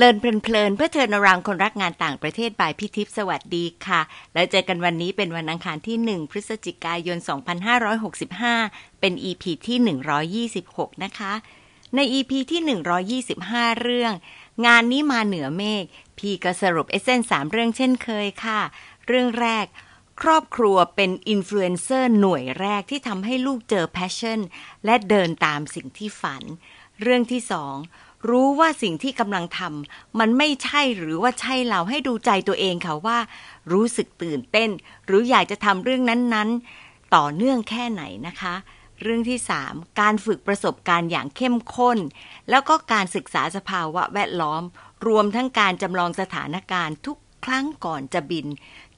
Learn เพลินเพื่อ turn ร่างคนรักงานต่างประเทศ by พี่ทิพย์สวัสดีค่ะ แล้วเจอกันวันนี้เป็นวันอังคารที่ 1 พฤศจิกายน 2565 เป็น EP ที่ 126 นะคะ ใน EP ที่ 125 เรื่อง งานนี้มาเหนือเมฆพี่ก็สรุป essence สามเรื่องเช่นเคยค่ะ เรื่องแรก ครอบครัวเป็นอินฟลูเอนเซอร์หน่วยแรกที่ทำให้ลูกเจอ passion และเดินตามสิ่งที่ฝัน เรื่องที่สอง รู้ว่าสิ่งที่กำลังทำมันไม่ใช่หรือว่าใช่เราให้ดูใจตัวเองค่ะว่า รู้สึกตื่นเต้น หรืออยากจะทำเรื่องนั้นๆ ต่อเนื่องแค่ไหนนะคะ เรื่องที่ 3 การฝึกประสบการณ์อย่างเข้มข้น แล้วก็การศึกษาสภาวะแวดล้อม รวมทั้งการจำลองสถานการณ์ทุกครั้งก่อนจะบิน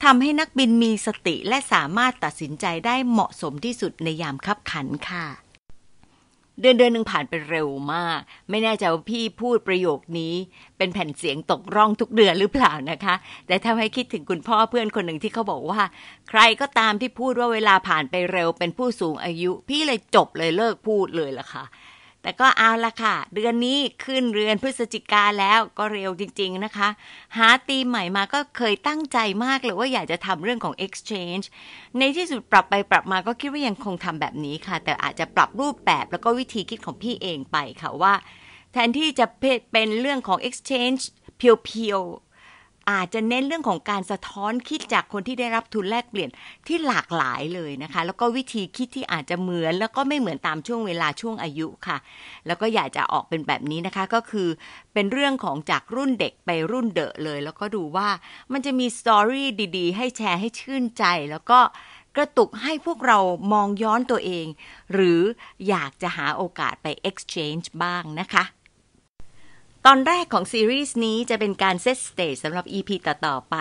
ทำให้นักบินมีสติและสามารถตัดสินใจได้เหมาะสมที่สุดในยามคับขันค่ะ เดือนเดือนหนึ่งผ่านไปเร็วมาก ไม่แน่ใจว่าพี่พูดประโยคนี้เป็นแผ่นเสียงตกร่องทุกเดือนหรือเปล่านะคะ แต่ทำให้คิดถึงคุณพ่อเพื่อนคนหนึ่งที่เขาบอกว่า ใครก็ตามที่พูดว่าเวลาผ่านไปเร็วเป็นผู้สูงอายุ พี่เลยจบเลยเลิกพูดเลยล่ะค่ะ แต่ก็เอาละค่ะ เดือนนี้ขึ้นเรือนพฤศจิกาแล้วก็เร็วจริง ๆนะคะ หาตีใหม่มาก็เคยตั้งใจมากเลยว่าอยากจะทำเรื่องของ exchange ในที่สุดปรับไปปรับมาก็คิดว่ายังคงทำแบบนี้ค่ะ แต่อาจจะปรับรูปแบบแล้วก็วิธีคิดของพี่เองไปค่ะว่า แทนที่จะเป็นเรื่องของ exchange เพียว อาจจะเน้นเรื่องของการสะท้อนคิดจากคนที่ได้รับทุนแลกเปลี่ยนที่หลากหลายเลยนะคะ แล้วก็วิธีคิดที่อาจจะเหมือน แล้วก็ไม่เหมือนตามช่วงเวลาช่วงอายุค่ะ แล้วก็อยากจะออกเป็นแบบนี้นะคะก็คือเป็นเรื่องของจากรุ่นเด็กไปรุ่นเดอะเลย แล้วก็ดูว่ามันจะมี story ดีๆ ให้แชร์ให้ชื่นใจแล้วก็กระตุกให้พวกเรามองย้อนตัวเอง หรืออยากจะหาโอกาสไป exchange บ้างนะคะ ตอนแรกของซีรีส์นี้จะเป็นการ set stage สำหรับ EP ต่อ ๆ ไป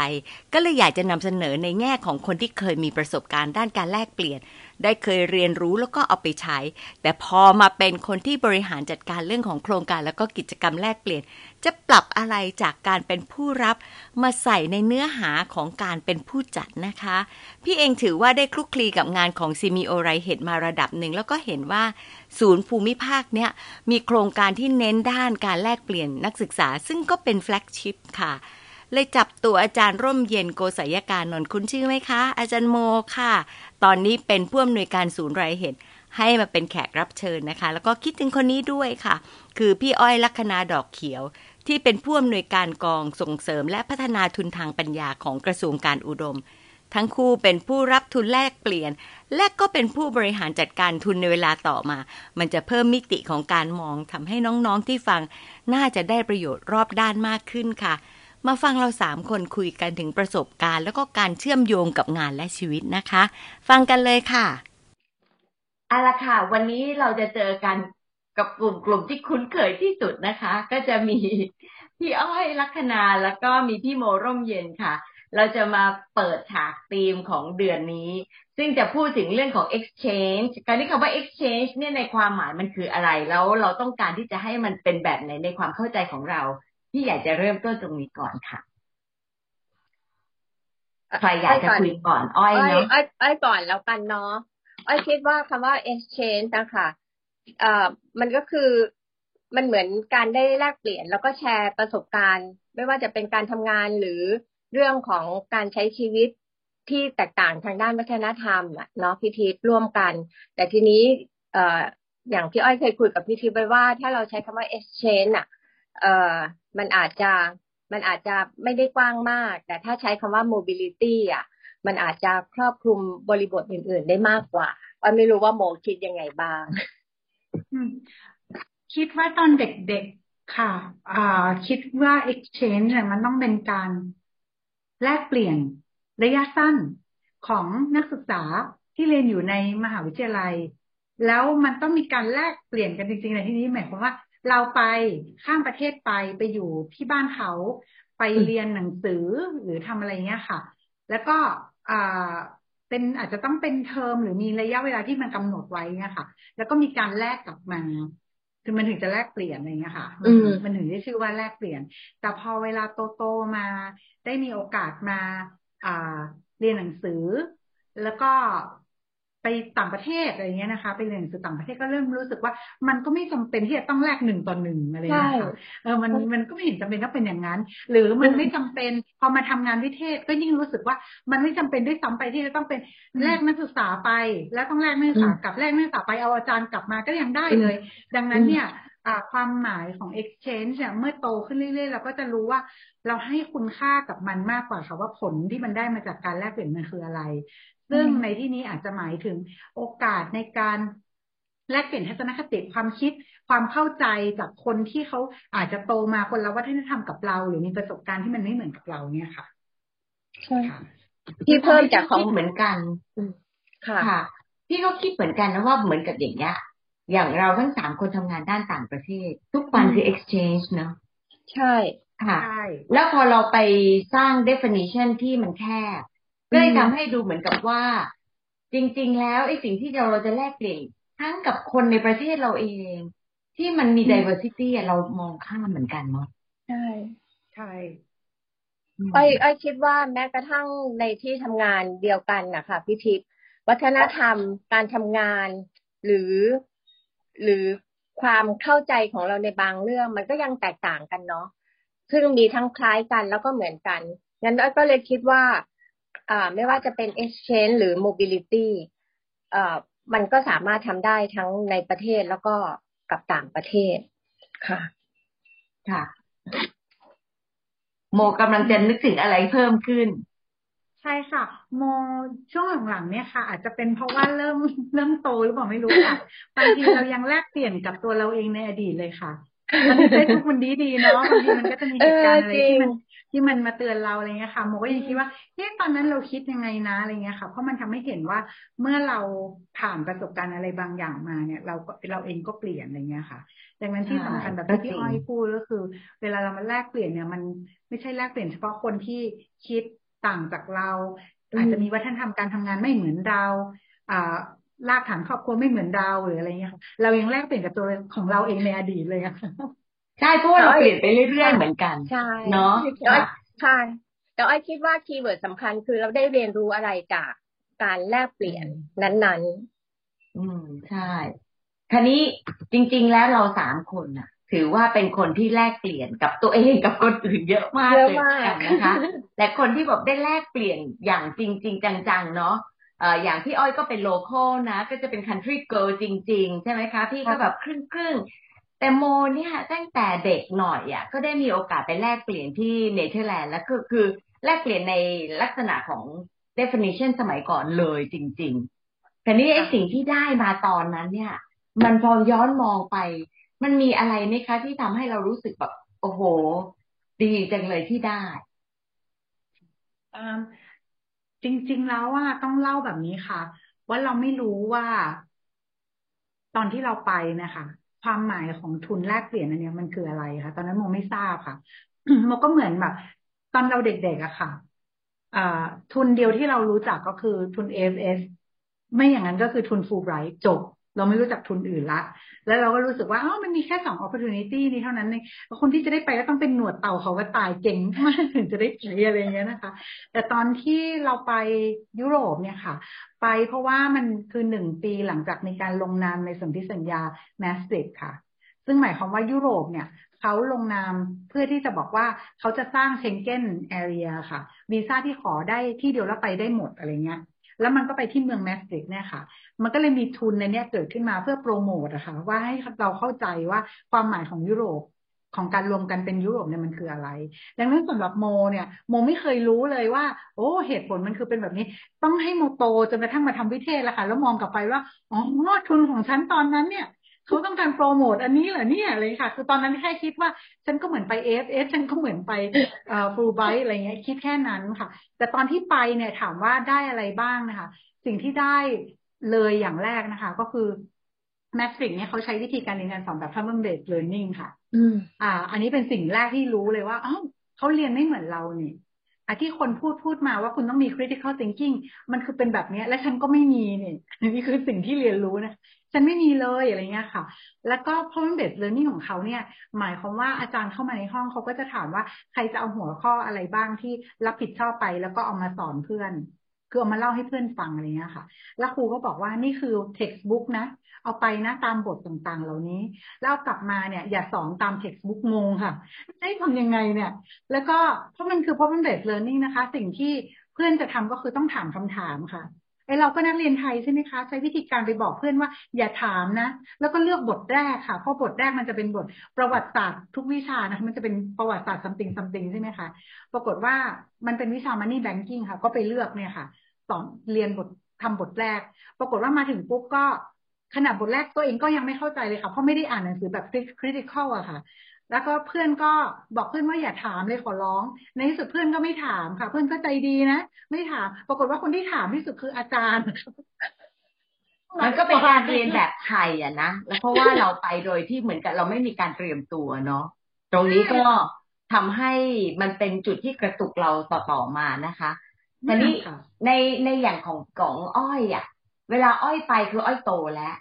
ก็เลยอยากจะนำเสนอในแง่ของคนที่เคยมีประสบการณ์ด้านการแลกเปลี่ยน ได้เคยเรียนรู้แล้วก็เอาไปใช้ แต่พอมาเป็นคนที่บริหารจัดการเรื่องของโครงการแล้วก็กิจกรรมแลกเปลี่ยน จะปรับอะไรจากการเป็นผู้รับ มาใส่ในเนื้อหาของการเป็นผู้จัดนะคะ พี่เองถือว่าได้คลุกคลีกับงานของซีมีโอไรเฮดมาระดับหนึ่งแล้วก็เห็นว่าศูนย์ภูมิภาคเนี่ยมีโครงการที่เน้นด้านการแลกเปลี่ยนนักศึกษา ซึ่งก็เป็นแฟลกชิพค่ะ เลยจับตัวอาจารย์ร่มเย็นโกศยการนนคุณชื่อไหมคะ อาจารย์โมค่ะ ตอนนี้เป็นผู้อำนวยการศูนย์รายเหตุให้มาเป็นแขกรับเชิญนะคะ แล้วก็คิดถึงคนนี้ด้วยค่ะ คือพี่อ้อยลัคนาดอกเขียว ที่เป็นผู้อำนวยการกองส่งเสริม และพัฒนาทุนทางปัญญาของกระทรวงการอุดม ทั้งคู่เป็นผู้รับทุนแลกเปลี่ยน และก็เป็นผู้บริหารจัดการทุนในเวลาต่อมา มันจะเพิ่มมิติของการมองทำให้น้องๆที่ฟัง น่าจะได้ประโยชน์รอบด้านมากขึ้นค่ะ มาฟังเราสามคนคุยกันถึงประสบการณ์ แล้วก็การเชื่อมโยงกับงานและชีวิตนะคะ ฟังกันเลยค่ะเอาละค่ะ วันนี้เราจะเจอกันกับกลุ่มกลุ่มที่คุ้นเคยที่สุดนะคะ ก็จะมีพี่อ้อยลัคนาแล้วก็มีพี่โมร่มเย็นค่ะ เราจะมาเปิดฉากธีมของเดือนนี้ ซึ่งจะพูดถึงเรื่องของ exchange การที่คำว่า exchange เนี่ยในความหมายมันคืออะไรแล้วเราต้องการที่จะให้มันเป็นแบบไหนในความเข้าใจของเรา พี่อยากจะเริ่มต้นตรงนี้ก่อนค่ะใครอยากจะคุยก่อน อ้อยเนาะอ้อยอ้อยก่อนแล้วกันเนาะอ้อยคิดว่าคำว่า exchange นะคะเอ่อมันก็คือมันเหมือนการได้แลกเปลี่ยน แล้วก็แชร์ประสบการณ์ ไม่ว่าจะเป็นการทำงานหรือเรื่องของการใช้ชีวิตที่แตกต่างทางด้านวัฒนธรรมเนาะพิธีร่วมกัน แต่ทีนี้เอ่ออย่างที่อ้อยเคยคุยกับพี่ทิพย์ไปว่า ถ้าเราใช้คำว่า exchange อะ เอ่อมันอาจจะมันอาจจะไม่ได้กว้างมาก แต่ถ้าใช้คำว่า mobility อะ มันอาจจะครอบคลุมบริบทอื่น ๆ ได้มากกว่าว่าไม่รู้ว่าโมคิดยังไงบ้างคิดว่าตอนเด็กๆ ค่ะอ่าคิดว่า exchange มันต้องเป็นการแลกเปลี่ยนระยะสั้นของนักศึกษาที่เรียนอยู่ในมหาวิทยาลัย แล้วมันต้องมีการแลกเปลี่ยนกันจริงๆในที่นี้หมายความว่า เราไปข้ามประเทศไปไปอยู่ที่บ้านเขาไปเรียนหนังสือหรือทำอะไรเงี้ยค่ะ แล้วก็อ่าเป็นอาจจะต้องเป็นเทอมหรือมีระยะเวลาที่มันกำหนดไว้เนี่ยค่ะ แล้วก็มีการแลกกลับมาคือมันถึงจะแลกเปลี่ยนอะไรเงี้ยค่ะมันถึงได้ชื่อว่าแลกเปลี่ยน แต่พอเวลาโตโตมา ได้มีโอกาสมาอ่าเรียนหนังสือ แล้วก็ ไปต่างประเทศอะไรเงี้ยนะคะไปเรียนหนังสือต่างประเทศก็เริ่มรู้สึกว่า มันก็ไม่จำเป็นที่จะต้องแลกหนึ่งต่อหนึ่งอะไรเงี้ยค่ะเออมันมันก็ไม่เห็นจำเป็นต้องเป็นอย่างนั้น หรือมันไม่จำเป็นพอมาทำงานวิเทศก็ยิ่งรู้สึกว่ามันไม่จำเป็นด้วยซ้ำไปที่จะต้องเป็นแลกนักศึกษาไป แล้วต้องแลกนักศึกษากับแลกนักศึกษาไปเอาอาจารย์กลับมาก็ยังได้เลย ดังนั้นเนี่ยความหมายของ exchange เนี่ยเมื่อโตขึ้นเรื่อยๆ เราก็จะรู้ว่าเราให้คุณค่ากับมันมากกว่าค่ะว่าผลที่มันได้มาจากการแลกเปลี่ยนมันคืออะไร ซึ่งในที่นี้อาจจะหมายถึงโอกาสในการแลกเปลี่ยนทัศนคติความคิดความเข้าใจจากคนที่เขาอาจจะโตมาคนละวัฒนธรรมกับเรา หรือมีประสบการณ์ที่มันไม่เหมือนกับเราเนี่ยค่ะใช่ที่เพิ่มจากของเหมือนกันค่ะพี่ก็คิดเหมือนกันนะว่าเหมือนกับอย่างเงี้ยอย่างเราทั้งสามคนทำงานด้านต่างประเทศ ทุกวันคือ exchange เนาะใช่ค่ะ แล้วพอเราไปสร้าง definition ที่มันแคบ ก็เลยทำให้ดูเหมือนกับว่า จริง ๆ แล้วไอ้สิ่งที่เราเราจะแลกเปลี่ยนทั้งกับคนในประเทศเราเอง ที่มันมี diversity เรามองข้ามเหมือนกันเนาะใช่ใช่ไอ้ไอ้คิดว่าแม้กระทั่งในที่ทำงานเดียวกันนะคะพี่ทิพย์วัฒนธรรมการทำงาน หรือหรือความเข้าใจของเราในบางเรื่อง มันก็ยังแตกต่างกันเนาะซึ่งมีทั้งคล้ายกันแล้วก็เหมือนกันงั้นก็เลยคิดว่าอ่า ไม่ว่าจะเป็น exchange หรือ mobility อ่ามันก็สามารถทำได้ทั้งในประเทศแล้วก็กับต่างประเทศค่ะ ค่ะ โมกำลังจะนึกถึงอะไรเพิ่มขึ้น ใช่ค่ะ โมช่วงหลังๆเนี่ยค่ะ อาจจะเป็นเพราะว่าเริ่มเริ่มโตหรือเปล่าไม่รู้ค่ะบางทีเรายังแลกเปลี่ยนกับตัวเราเองในอดีตเลยค่ะมันเฟซบุ๊กมันดีดีเนาะบางทีมันก็จะมีเหตุการณ์อะไรที่มัน ที่มันมาเตือนเราอะไรเงี้ยค่ะโมก็ยังคิดว่าเฮ้ยตอนนั้นเราคิดยังไงนะอะไรเงี้ยค่ะ เพราะมันทำให้เห็นว่าเมื่อเราผ่านประสบการณ์อะไรบางอย่างมาเนี่ย เราเราเองก็เปลี่ยนอะไรเงี้ยค่ะ ดังนั้นที่สำคัญแบบที่อ้อยพูดก็คือ เวลาเรามาแลกเปลี่ยนเนี่ย มันไม่ใช่แลกเปลี่ยนเฉพาะคนที่คิดต่างจากเรา อาจจะมีวัฒนธรรมการทำงานไม่เหมือนเราอ่ารากฐานครอบครัวไม่เหมือนเราหรืออะไรเงี้ยเรายังแลกเปลี่ยนกับตัวของเราเองในอดีตเลยค่ะ ใช่เพราะว่าเราเปลี่ยนไปเรื่อยๆเหมือนกันใช่เนาะใช่แต่อ้อยคิดว่าคีย์เวิร์ดสำคัญคือเราได้เรียนรู้อะไรจากการแลกเปลี่ยนนั้นๆ อืมใช่ทีนี้จริง ๆ แล้วเราสามคนน่ะ ถือว่าเป็นคนที่แลกเปลี่ยนกับตัวเองกับคนอื่นเยอะมากเลยกันนะคะแต่คนที่แบบได้แลกเปลี่ยนอย่างจริงจริงจังๆเนาะเอ่ออย่างที่อ้อยก็เป็น local นะ ก็จะเป็น country girl จริง ๆ ใช่ไหมคะ พี่ก็แบบครึ่งครึ่ง แต่โมเนี่ยตั้งแต่เด็กหน่อยอะก็ได้มีโอกาสไปแลกเปลี่ยนที่เนเธอร์แลนด์แล้วก็คือแลกเปลี่ยนในลักษณะของ definition สมัยก่อนเลยจริง ๆ แต่นี่ไอ้สิ่งที่ได้มาตอนนั้นเนี่ย มันพอย้อนมองไป มันมีอะไรไหมคะ ที่ทำให้เรารู้สึกแบบโอ้โห ดีจังเลยที่ได้จริง ๆ แล้วว่าต้องเล่าแบบนี้ค่ะ ว่าเราไม่รู้ว่า ตอนที่เราไปนะคะ ความหมายของทุนแลกเปลี่ยนอันนี้มันคืออะไรคะตอนนั้นโมไม่ทราบค่ะโมก็เหมือนแบบ ตอนเราเด็กๆอะค่ะทุนเดียวที่เรารู้จักก็คือทุน AFS ไม่อย่างนั้นก็คือทุนฟูไบรท์จบ เราไม่รู้จักทุนอื่นละ แล้วเราก็รู้สึกว่าอ๋อมันมีแค่สอง opportunity นี้เท่านั้นเองคนที่จะได้ไปก็ต้องเป็นหนวดเต่าเขาก็ตายเก่งมากถึงจะได้ไปอะไรเงี้ยนะคะ แต่ตอนที่เราไปยุโรปเนี่ยค่ะ ไปเพราะว่ามันคือหนึ่งปีหลังจากมีการลงนามในสนธิสัญญาแมสติกค่ะ ซึ่งหมายความว่ายุโรปเนี่ยเขาลงนามเพื่อที่จะบอกว่าเขาจะสร้างเชงเก้นแอเรียค่ะวีซ่าที่ขอได้ที่เดียวแล้วไปได้หมดอะไรเงี้ย แล้วมันก็ไปที่เมืองแมสติกเนี่ยค่ะ มันก็เลยมีทุนในนี้เกิดขึ้นมาเพื่อโปรโมทอะค่ะว่าให้เราเข้าใจว่าความหมายของยุโรปของการรวมกันเป็นยุโรปเนี่ยมันคืออะไร ดังนั้นสำหรับโมเนี่ยโมไม่เคยรู้เลยว่า โอ้เหตุผลมันคือเป็นแบบนี้ ต้องให้โมโตจนกระทั่งมาทำวิเทศแล้วค่ะ แล้วมองกลับไปว่าอ๋อทุนของฉันตอนนั้นเนี่ย เขาต้องการโปรโมทอันนี้เหรอเนี่ยเลยค่ะ คือตอนนั้นแค่คิดว่า ฉันก็เหมือนไป AFS ฉันก็เหมือนไปเอ่อฟูลไบอะไรเงี้ยคิดแค่นั้นค่ะ แต่ตอนที่ไปเนี่ยถามว่าได้อะไรบ้างนะคะ สิ่งที่ได้เลยอย่างแรกนะคะ ก็คือ Maastricht เนี่ยเขาใช้วิธีการเรียนการสอนแบบ problem based learning ค่ะ อืม อ่า อันนี้เป็นสิ่งแรกที่รู้เลยว่าอ้าวเขาเรียนไม่เหมือนเรานี่ อะที่คนพูดพูดมาว่าคุณต้องมี critical thinking มันคือเป็นแบบนี้และฉันก็ไม่มีนี่นี่คือสิ่งที่เรียนรู้นะฉันไม่มีเลยอะไรเงี้ยค่ะ แล้วก็ problem based learning ของเขาเนี่ย หมายความว่าอาจารย์เข้ามาในห้องเขาก็จะถามว่าใครจะเอาหัวข้ออะไรบ้างที่รับผิดชอบไป แล้วก็เอามาสอนเพื่อน คือเอามาเล่าให้เพื่อนฟังอะไรเงี้ยค่ะ แล้วครูก็บอกว่านี่คือ textbook นะ เอาไปนะตามบทต่างๆ เหล่านี้ แล้วกลับมาเนี่ย อย่าสอนตาม textbook งงค่ะให้ทำยังไงเนี่ย แล้วก็เพราะมันคือ problem based learning นะคะ สิ่งที่เพื่อนจะทำก็คือต้องถามคำถามค่ะ อเราก็นักเรียนไทยใช่ไหมคะ ใช้วิธีการไปบอกเพื่อนว่า อย่าถามนะ แล้วก็เลือกบทแรกค่ะ เพราะบทแรกมันจะเป็นบทประวัติศาสตร์ทุกวิชานะคะมันจะเป็นประวัติศาสตร์ something something ใช่ไหมคะ ปรากฏว่ามันเป็นวิชา money banking ค่ะ ก็ไปเลือกเนี่ยค่ะสอนเรียนบททำบทแรก ปรากฏว่ามาถึงปุ๊บก็ขนาดบทแรกตัวเองก็ยังไม่เข้าใจเลยค่ะ เพราะไม่ได้อ่านหนังสือแบบ critical อะค่ะ แล้วก็เพื่อนก็บอกเพื่อนว่าอย่าถามเลยขอร้อง ในที่สุดเพื่อนก็ไม่ถามค่ะ เพื่อนก็ใจดีนะไม่ถาม ปรากฏว่าคนที่ถามที่สุดคืออาจารย์ มันก็เป็นการเรียนแบบไทยอะนะแล้วเพราะว่าเราไปโดยที่เหมือนกับเราไม่มีการเตรียมตัวเนาะตรงนี้ก็ทำให้มันเป็นจุดที่กระตุกเราต่อๆมานะคะทีนี้ในในอย่างของกล่องอ้อยอะ เวลาอ้อยไปคืออ้อยโตแล้ว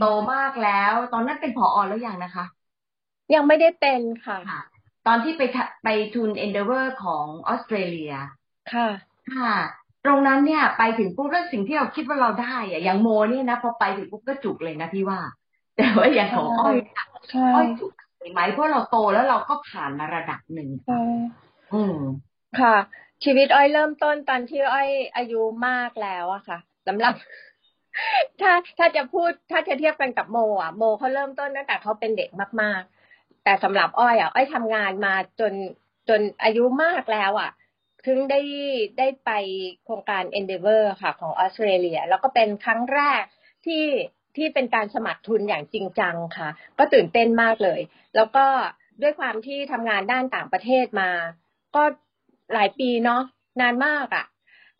โตมากแล้ว ตอนนั้นเป็นผออแล้วยังนะคะ ยังไม่ได้เป็นค่ะ ตอนที่ไปไปทุน Endeavour ของออสเตรเลีย ค่ะ ค่ะ ตรงนั้นเนี่ย ไปถึงปุ๊บแล้วสิ่งที่เราคิดว่าเราได้อะอย่างโมเนี่ยนะพอไปถึงปุ๊บก็จุกเลยนะพี่ว่า แต่ว่าอย่างของอ้อยอ้อยจุกไหมเพราะเราโตแล้วเราก็ผ่านมาระดับหนึ่งอืมค่ะ ชีวิตอ้อยเริ่มต้นตอนที่อ้อยอายุมากแล้วอะค่ะสำหรับ ถ้าถ้าจะพูดถ้าจะเทียบกันกับโมอะโมเขาเริ่มต้นตั้งแต่เขาเป็นเด็กมาก แต่สำหรับอ้อยอะอ้อยทำงานมาจนจนอายุมากแล้วอะถึงได้ได้ไปโครงการ Endeavor ค่ะ ของออสเตรเลีย แล้วก็เป็นครั้งแรกที่ที่เป็นการสมัครทุนอย่างจริงจังค่ะ ก็ตื่นเต้นมากเลย แล้วก็ด้วยความที่ทำงานด้านต่างประเทศมา ก็หลายปีเนาะนานมากอะ่ะ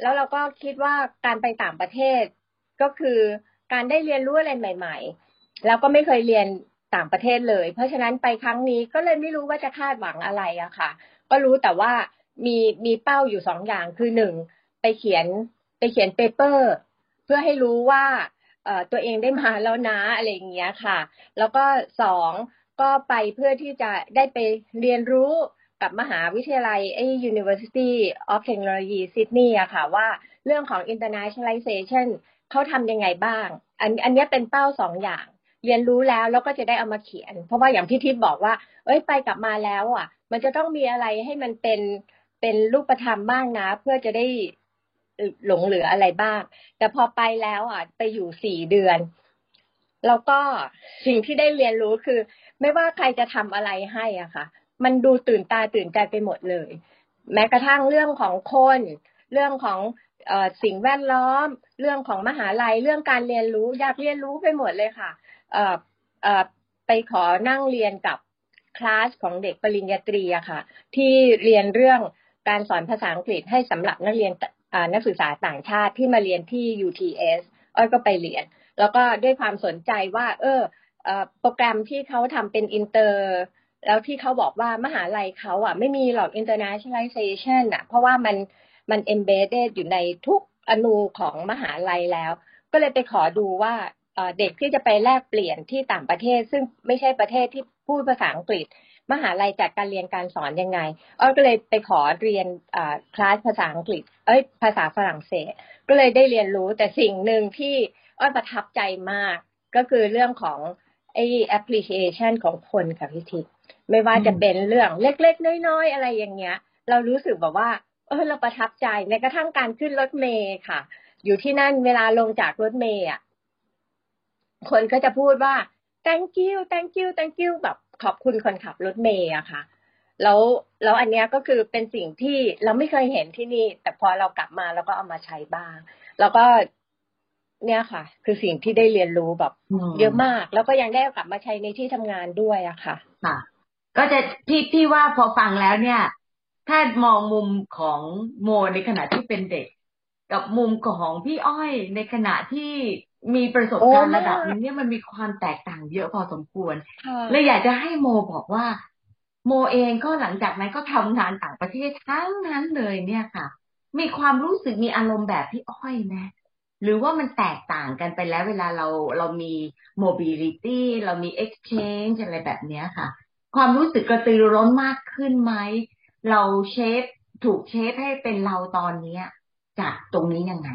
แล้วเราก็คิดว่าการไปต่างประเทศ ก็คือการได้เรียนรู้อะไรใหม่ ๆ แล้วก็ไม่เคยเรียน ต่างประเทศเลย เพราะฉะนั้นไปครั้งนี้ก็เลยไม่รู้ว่าจะคาดหวังอะไรอะค่ะ ก็รู้แต่ว่ามีมีเป้าอยู่สองอย่างคือหนึ่งไปเขียนไปเขียนเปเปอร์เพื่อให้รู้ว่าตัวเองได้มาแล้วนะอะไรอย่างเงี้ยค่ะ แล้วก็สองก็ไปเพื่อที่จะได้ไปเรียนรู้กับมหาวิทยาลัยไอ้ University of Technology Sydney อะค่ะ ว่าเรื่องของ internationalization เขาทำยังไงบ้าง อันอันนี้เป็นเป้าสองอย่าง เรียนรู้แล้วแล้วก็จะได้เอามาเขียน เพราะว่าอย่างพี่ทิพย์บอกว่า เอ้ยไปกลับมาแล้ว อะ มันจะต้องมีอะไรให้มันเป็นเป็นรูปธรรมบ้างนะ เพื่อจะได้หลงเหลืออะไรบ้าง แต่พอไปแล้วอะ ไปอยู่สี่เดือน แล้วก็สิ่งที่ได้เรียนรู้คือ ไม่ว่าใครจะทำอะไรให้อะค่ะ มันดูตื่นตาตื่นใจไปหมดเลย แม้กระทั่งเรื่องของคน เรื่องของอสิ่งแวดล้อม เรื่องของมหาลัย เรื่องการเรียนรู้ อยากเรียนรู้ไปหมดเลยค่ะ ไปขอนั่งเรียนกับคลาสของเด็กปริญญาตรีอะค่ะ ที่เรียนเรื่องการสอนภาษาอังกฤษให้สำหรับนักเรียนนักศึกษาต่างชาติที่มาเรียนที่ UTS อ้อยก็ไปเรียน แล้วก็ด้วยความสนใจว่า เออโปรแกรมที่เขาทำเป็นอินเตอร์แล้วที่เขาบอกว่ามหาลัยเขาอะไม่มีหรอก internationalization อะ เพราะว่ามันมัน embedded อยู่ในทุกอณูของมหาลัยแล้ว ก็เลยไปขอดูว่า เด็กที่จะไปแลกเปลี่ยนที่ต่างประเทศ ซึ่งไม่ใช่ประเทศที่พูดภาษาอังกฤษ มหาลัยจัดการเรียนการสอนยังไงอ้อยก็เลยไปขอเรียนคลาสภาษาอังกฤษ เอ้ยภาษาฝรั่งเศส ก็เลยได้เรียนรู้แต่สิ่งหนึ่งที่อ้อประทับใจมาก ก็คือเรื่องของไอ้ appreciation ของคนค่ะพี่ทิพย์ไม่ว่าจะเป็นเรื่องเล็ก ๆ น้อย ๆ อะไรอย่างเงี้ย เรารู้สึกแบบว่า เออเราประทับใจในกระทั่งการขึ้นรถเมย์ค่ะ อยู่ที่นั่นเวลาลงจากรถเมย์อะ คนก็จะพูดว่า thank you thank you thank you แบบขอบคุณคนขับรถเมย์อะค่ะ แล้วแล้วอันเนี้ยก็คือเป็นสิ่งที่เราไม่เคยเห็นที่นี่ แต่พอเรากลับมาเราก็เอามาใช้บ้าง แล้วก็เนี่ยค่ะ คือสิ่งที่ได้เรียนรู้แบบ เยอะมาก แล้วก็ยังได้กลับมาใช้ในที่ทำงานด้วยอะค่ะ ค่ะ ก็จะพี่พี่ว่าพอฟังแล้วเนี่ย ถ้ามองมุมของโมในขณะที่เป็นเด็ก กับมุมของพี่อ้อยในขณะที่ มีประสบการณ์ระดับนี้เนี่ยมันมีความแตกต่างเยอะพอสมควรเลยอยากจะให้โมบอกว่า โมเองก็หลังจากนั้นก็ทำงานต่างประเทศทั้งนั้นเลยเนี่ยค่ะ มีความรู้สึกมีอารมณ์แบบพี่อ้อยไหมหรือว่ามันแตกต่างกันไปแล้วเวลาเราเรามี mobility เรามี exchange อะไรแบบเนี้ยค่ะ ความรู้สึกกระตือร้นมากขึ้นไหม เราเชฟถูกเชฟให้เป็นเราตอนเนี้ยจากตรงนี้ยังไง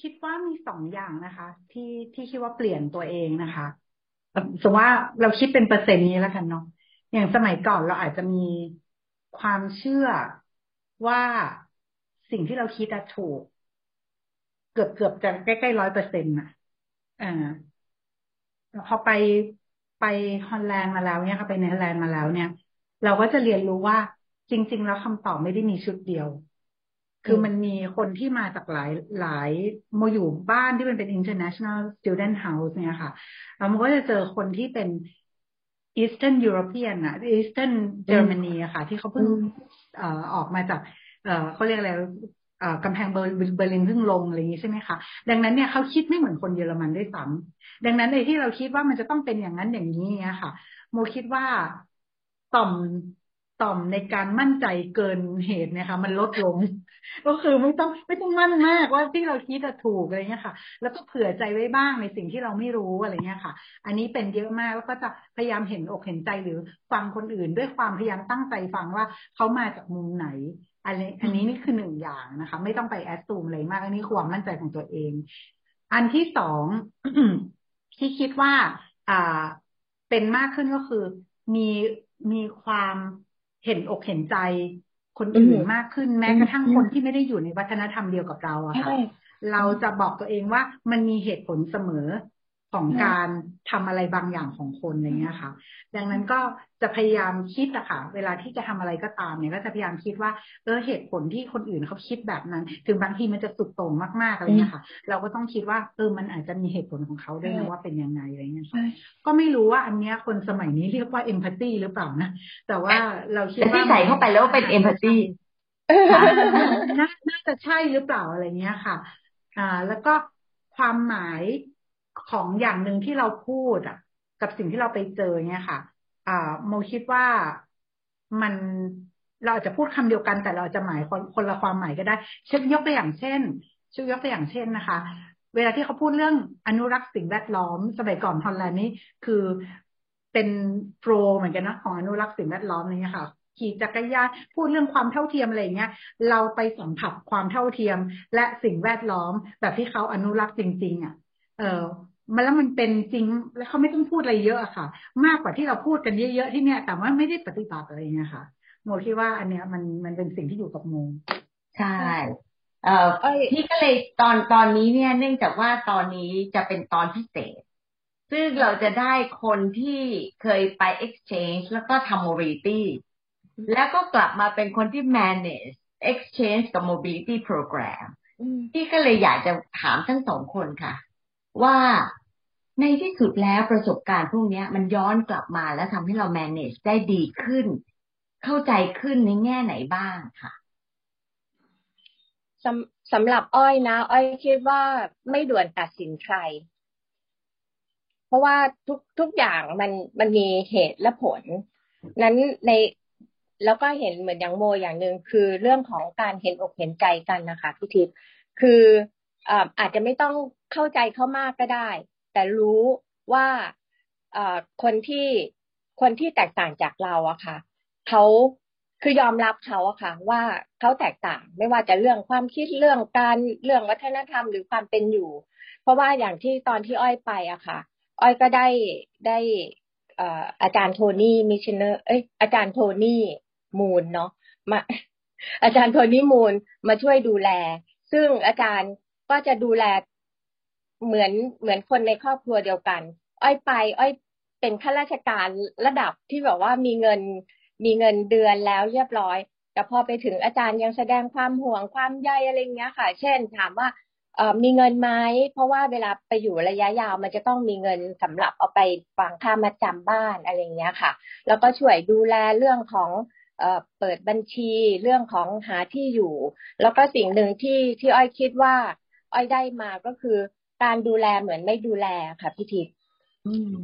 คิดว่ามีสองอย่างนะคะ ที่ที่คิดว่าเปลี่ยนตัวเองนะคะสมมติว่าเราคิดเป็นเปอร์เซ็นต์นี้แล้วกันเนาะอย่างสมัยก่อนเราอาจจะมีความเชื่อว่าสิ่งที่เราคิดถูก เกือบเกือบจะใกล้ๆร้อยเปอร์เซ็นต์ะอ่าพอไปไปฮอลแลนด์มาแล้วเนี่ยค่ะไปเนเธอร์แลนด์มาแล้วเนี่ย เราก็จะเรียนรู้ว่าจริง ๆ แล้วคำตอบไม่ได้มีชุดเดียว คือมันมีคนที่มาจากหลายหลายมาอยู่บ้านที่มันเป็น international student house เนี่ยค่ะแล้วมันก็จะเจอคนที่เป็น Eastern European อะ Eastern Germany อะค่ะ ที่เขาเพิ่งเอ่อออกมาจากเอ่อเขาเรียกอะไรกำแพงเบอร์ลินเพิ่งลงอะไรอย่างนี้ใช่ไหมคะดังนั้นเนี่ยเขาคิดไม่เหมือนคนเยอรมันด้วยซ้ำดังนั้นในที่เราคิดว่ามันจะต้องเป็นอย่างนั้นอย่างนี้เนี่ยค่ะ โมคิดว่าต่อม ต่อมในการมั่นใจเกินเหตุเนี่ยค่ะมันลดลง ก็คือไม่ต้องไม่ต้องมั่นมากว่าที่เราคิดจะถูกอะไรเงี้ยค่ะ แล้วก็เผื่อใจไว้บ้างในสิ่งที่เราไม่รู้อะไรเงี้ยค่ะ อันนี้เป็นเยอะมากแล้วก็จะพยายามเห็นอกเห็นใจหรือฟังคนอื่น ด้วยความพยายามตั้งใจฟังว่าเขามาจากมุมไหนอันนี้อันนี้นี่คือหนึ่งอย่างนะคะ ไม่ต้องไปแอดซูมเลยมากอันนี้ความมั่นใจของตัวเอง อันที่สองที่คิดว่า อ่าเป็นมากขึ้นก็คือมีมีความ เห็นอกเห็นใจคนอื่นมากขึ้นแม้กระทั่งคนที่ไม่ได้อยู่ในวัฒนธรรมเดียวกับเราอะค่ะ เราจะบอกตัวเองว่ามันมีเหตุผลเสมอ ของการทำอะไรบางอย่างของคนอะไรเงี้ยค่ะ ดังนั้นก็จะพยายามคิดอะค่ะ เวลาที่จะทำอะไรก็ตามเนี่ยก็จะพยายามคิดว่าเออเหตุผลที่คนอื่นเขาคิดแบบนั้น ถึงบางทีมันจะสุดโต่งมากๆอะไรเงี้ยค่ะ เราก็ต้องคิดว่าเออมันอาจจะมีเหตุผลของเขาด้วยนะว่าเป็นยังไงอะไรเงี้ยค่ะก็ไม่รู้ว่าอันเนี้ยคนสมัยนี้เรียกว่าเอมพัตตีหรือเปล่านะแต่ว่าเราคิดว่าที่ใส่เข้าไปแล้วเป็นเอมพัตตีน่าจะใช่หรือเปล่าอะไรเงี้ยค่ะ อ่า แล้วก็ความหมาย ของอย่างหนึ่งที่เราพูดอะ กับสิ่งที่เราไปเจอเนี่ยค่ะ อ่าโมคิดว่ามันเราอาจจะพูดคำเดียวกันแต่เราจะหมายคนคนละความหมายก็ได้ เช่นยกตัวอย่างเช่นชื่อยกตัวอย่างเช่นนะคะ เวลาที่เขาพูดเรื่องอนุรักษ์สิ่งแวดล้อม สมัยก่อนฮอลแลนด์นี่คือเป็นโปรเหมือนกันนะของอนุรักษ์สิ่งแวดล้อมอะไรเงี้ยค่ะขี่จักรยานพูดเรื่องความเท่าเทียมอะไรเงี้ยเราไปสัมผัสความเท่าเทียม และสิ่งแวดล้อม แบบที่เขาอนุรักษ์จริง ๆอะเออ มันแล้วมันเป็นจริงแล้วเขาไม่ต้องพูดอะไรเยอะอะค่ะ มากกว่าที่เราพูดกันเยอะๆที่เนี้ยแต่ว่าไม่ได้ปฏิบัติอะไรเงี้ยค่ะโมคิดว่าอันเนี้ยมันมันเป็นสิ่งที่อยู่กับโมใช่เอ่อพี่ก็เลยตอนตอนนี้เนี่ย เนื่องจากว่าตอนนี้จะเป็นตอนพิเศษ ซึ่งเราจะได้คนที่เคยไป exchange แล้วก็ทำ mobility แล้วก็กลับมาเป็นคนที่ manage exchange กับ mobility program พี่ก็เลยอยากจะถามทั้งสองคนค่ะ ว่า ในที่สุดแล้วประสบการณ์พวกนี้มันย้อนกลับมาแล้วทำให้เรา manage ได้ดีขึ้น เข้าใจขึ้นในแง่ไหนบ้างค่ะสำสำหรับอ้อยนะ อ้อยคิดว่าไม่ด่วนตัดสินใคร เพราะว่าทุกทุกอย่างมันมันมีเหตุและผล นั้นในแล้วก็เห็นเหมือนอย่างโมอย่างหนึ่งคือเรื่องของการเห็นอกเห็นใจกันนะคะพี่ทิพย์คืออาจจะไม่ต้องเข้าใจเขามากก็ได้ แต่รู้ว่าคนที่คนที่แตกต่างจากเราอะค่ะเขาคือยอมรับเขาอะค่ะ ว่าเขาแตกต่างไม่ว่าจะเรื่องความคิดเรื่องการเรื่องวัฒนธรรมหรือความเป็นอยู่ เพราะว่าอย่างที่ตอนที่อ้อยไปอะค่ะ อ้อยก็ได้ได้อาจารย์โทนี่มิชเนอร์เอ้ยอาจารย์โทนี่มูลเนาะมาอาจารย์โทนี่มูลมาช่วยดูแล ซึ่งอาจารย์ก็จะดูแล เหมือนเหมือนคนในครอบครัวเดียวกัน อ้อยไป อ้อยเป็นข้าราชการระดับที่แบบว่ามีเงินมีเงินเดือนแล้วเรียบร้อย แต่พอไปถึงอาจารย์ยังแสดงความห่วงความใยอะไรเงี้ยค่ะ เช่น ถามว่ามีเงินไหมเพราะว่าเวลาไปอยู่ระยะยาว มันจะต้องมีเงินสำหรับเอาไปฟังค่ามาจำบ้านอะไรเงี้ยค่ะ แล้วก็ช่วยดูแลเรื่องของเอเปิดบัญชีเรื่องของหาที่อยู่ แล้วก็สิ่งหนึ่งที่ที่อ้อยคิดว่า อ้อยได้มาก็คือ การดูแลเหมือนไม่ดูแลค่ะพี่ทิพย์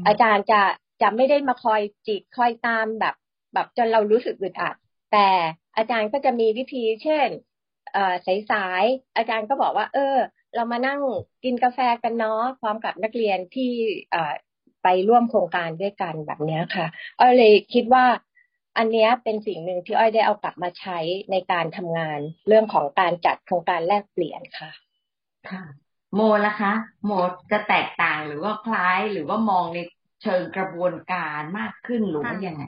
อาจารย์จะจะไม่ได้มาคอยจิกคอยตามแบบ แบบจนเรารู้สึกอึดอัด แต่อาจารย์ก็จะมีวิธี เช่นเอ่อสายๆอาจารย์ก็บอกว่า เออ เรามานั่งกินกาแฟกันเนาะพร้อมกับนักเรียนที่เอ่อไปร่วมโครงการด้วยกันแบบนี้ค่ะอ้อยเลยคิดว่าอันนี้เป็นสิ่งหนึ่งที่อ้อยได้เอากลับมาใช้ในการทำงานเรื่องของการจัดโครงการแลกเปลี่ยนค่ะ ค่ะ โมล่ะคะ โมจะแตกต่างหรือว่าคล้ายหรือว่ามองในเชิงกระบวนการมากขึ้นหรือว่ายังไง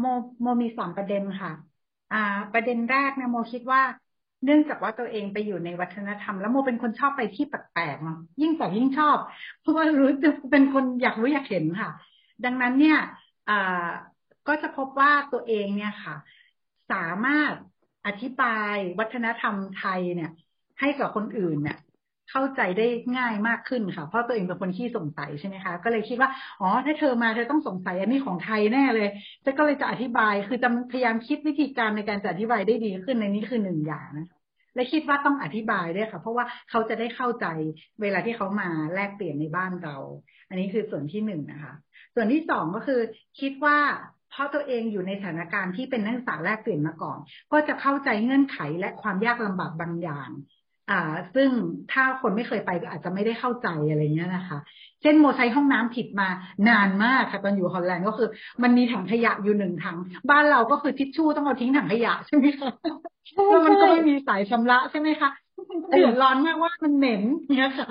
โมโมมีสองประเด็นค่ะ อ่า ประเด็นแรกเนี่ยโมคิดว่าเนื่องจากว่าตัวเองไปอยู่ในวัฒนธรรม แล้วโมเป็นคนชอบไปที่แปลกๆเนาะยิ่งแต่ยิ่งชอบ เพราะว่ารู้เป็นคนอยากรู้อยากเห็นค่ะ ดังนั้นเนี่ยอ่าก็จะพบว่าตัวเองเนี่ยค่ะ สามารถอธิบายวัฒนธรรมไทยเนี่ย ให้กับคนอื่นเนี่ย เข้าใจได้ง่ายมากขึ้นค่ะ เพราะตัวเองเป็นคนขี้สงสัยใช่ไหมคะ ก็เลยคิดว่า อ๋อ ถ้าเธอมาเธอต้องสงสัยอันนี้ของไทยแน่เลยจะก็เลยจะอธิบาย คือจะพยายามคิดวิธีการในการจะอธิบายได้ดีขึ้นในนี้คือหนึ่งอย่างนะและคิดว่าต้องอธิบายด้วยค่ะ เพราะว่าเขาจะได้เข้าใจเวลาที่เขามาแลกเปลี่ยนในบ้านเรา อันนี้คือส่วนที่หนึ่งนะคะ ส่วนที่สองก็คือ คิดว่าเพราะตัวเองอยู่ในสถานการณ์ที่เป็นนักศึกษาแลกเปลี่ยนมาก่อน ก็จะเข้าใจเงื่อนไขและความยากลำบากบางอย่าง อ่า ซึ่งถ้าคนไม่เคยไปก็อาจจะไม่ได้เข้าใจอะไรเงี้ยนะคะ เช่นโมใช้ห้องน้ำผิดมานานมากค่ะตอนอยู่ฮอลแลนด์ก็คือ มันมีถังขยะอยู่หนึ่งถัง บ้านเราก็คือทิชชู่ต้องเอาทิ้งถังขยะใช่ไหมคะแล้วมันก็ไม่มีสายชำระใช่ไหมคะเดือดร้อนมากว่ามันเหม็นเนี่ยค่ะ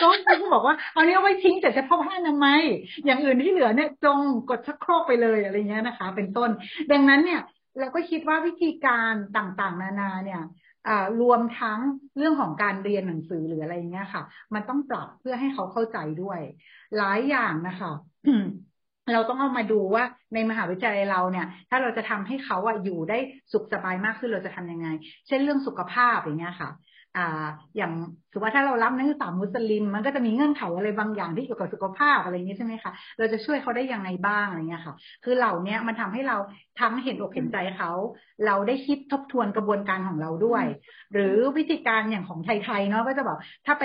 ก็ก็บอกว่าเอาเนี้ยไว้ทิ้งแต่เฉพาะผ้าอนามัยอย่างอื่นที่เหลือเนี่ยจงกดชักโครกไปเลยอะไรเงี้ยนะคะ เป็นต้น ดังนั้นเนี่ยเราก็คิดว่าวิธีการต่างๆ นานาเนี่ย รวมทั้งเรื่องของการเรียนหนังสือหรืออะไรเงี้ยค่ะ มันต้องปรับเพื่อให้เขาเข้าใจด้วย หลายอย่างนะคะเราต้องเอามาดูว่าในมหาวิทยาลัยเราเนี่ย ถ้าเราจะทำให้เขาอะอยู่ได้สุขสบายมากขึ้นเราจะทํำยังไง เช่นเรื่องสุขภาพอย่างเงี้ยค่ะ อ่าอย่างถือว่าถ้าเรารับนักศึกษามุสลิม มันก็จะมีเงื่อนไขอะไรบางอย่างที่เกี่ยวกับสุขภาพอะไรอย่างนี้ใช่ไหมคะเราจะช่วยเขาได้ยังไงบ้างอะไรเงี้ยค่ะ คือเหล่านี้มันทำให้เราทั้งเห็นอกเห็นใจเขา เราได้คิดทบทวนกระบวนการของเราด้วย หรือวิธีการอย่างของไทยๆเนาะก็จะบอกถ้าไป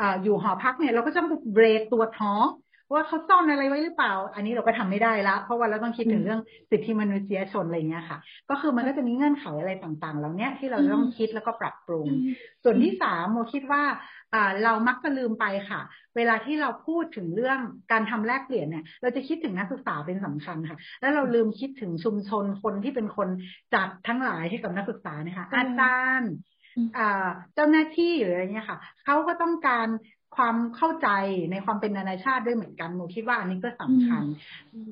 ออยู่หอพักเนี่ยเราก็จะเบรกตัวท้อง ว่าเขาซ่อนอะไรไว้หรือเปล่า อันนี้เราก็ทำไม่ได้ละ เพราะว่าเราต้องคิดถึงเรื่องสิทธิมนุษยชนอะไรเงี้ยค่ะ ก็คือมันก็จะมีเงื่อนไขอะไรต่างๆเหล่านี้ที่เราต้องคิดแล้วก็ปรับปรุง ส่วนที่สามโมคิดว่าอ่าเรามักจะลืมไปค่ะ เวลาที่เราพูดถึงเรื่องการทำแลกเปลี่ยนเนี่ย เราจะคิดถึงนักศึกษาเป็นสำคัญค่ะ แล้วเราลืมคิดถึงชุมชนคนที่เป็นคนจัดทั้งหลายให้กับนักศึกษานะคะอาจารย์เจ้าหน้าที่หรืออะไรเงี้ยค่ะเขาก็ต้องการ ความเข้าใจในความเป็นนานาชาติด้วยเหมือนกันโมคิดว่าอันนี้ก็สำคัญ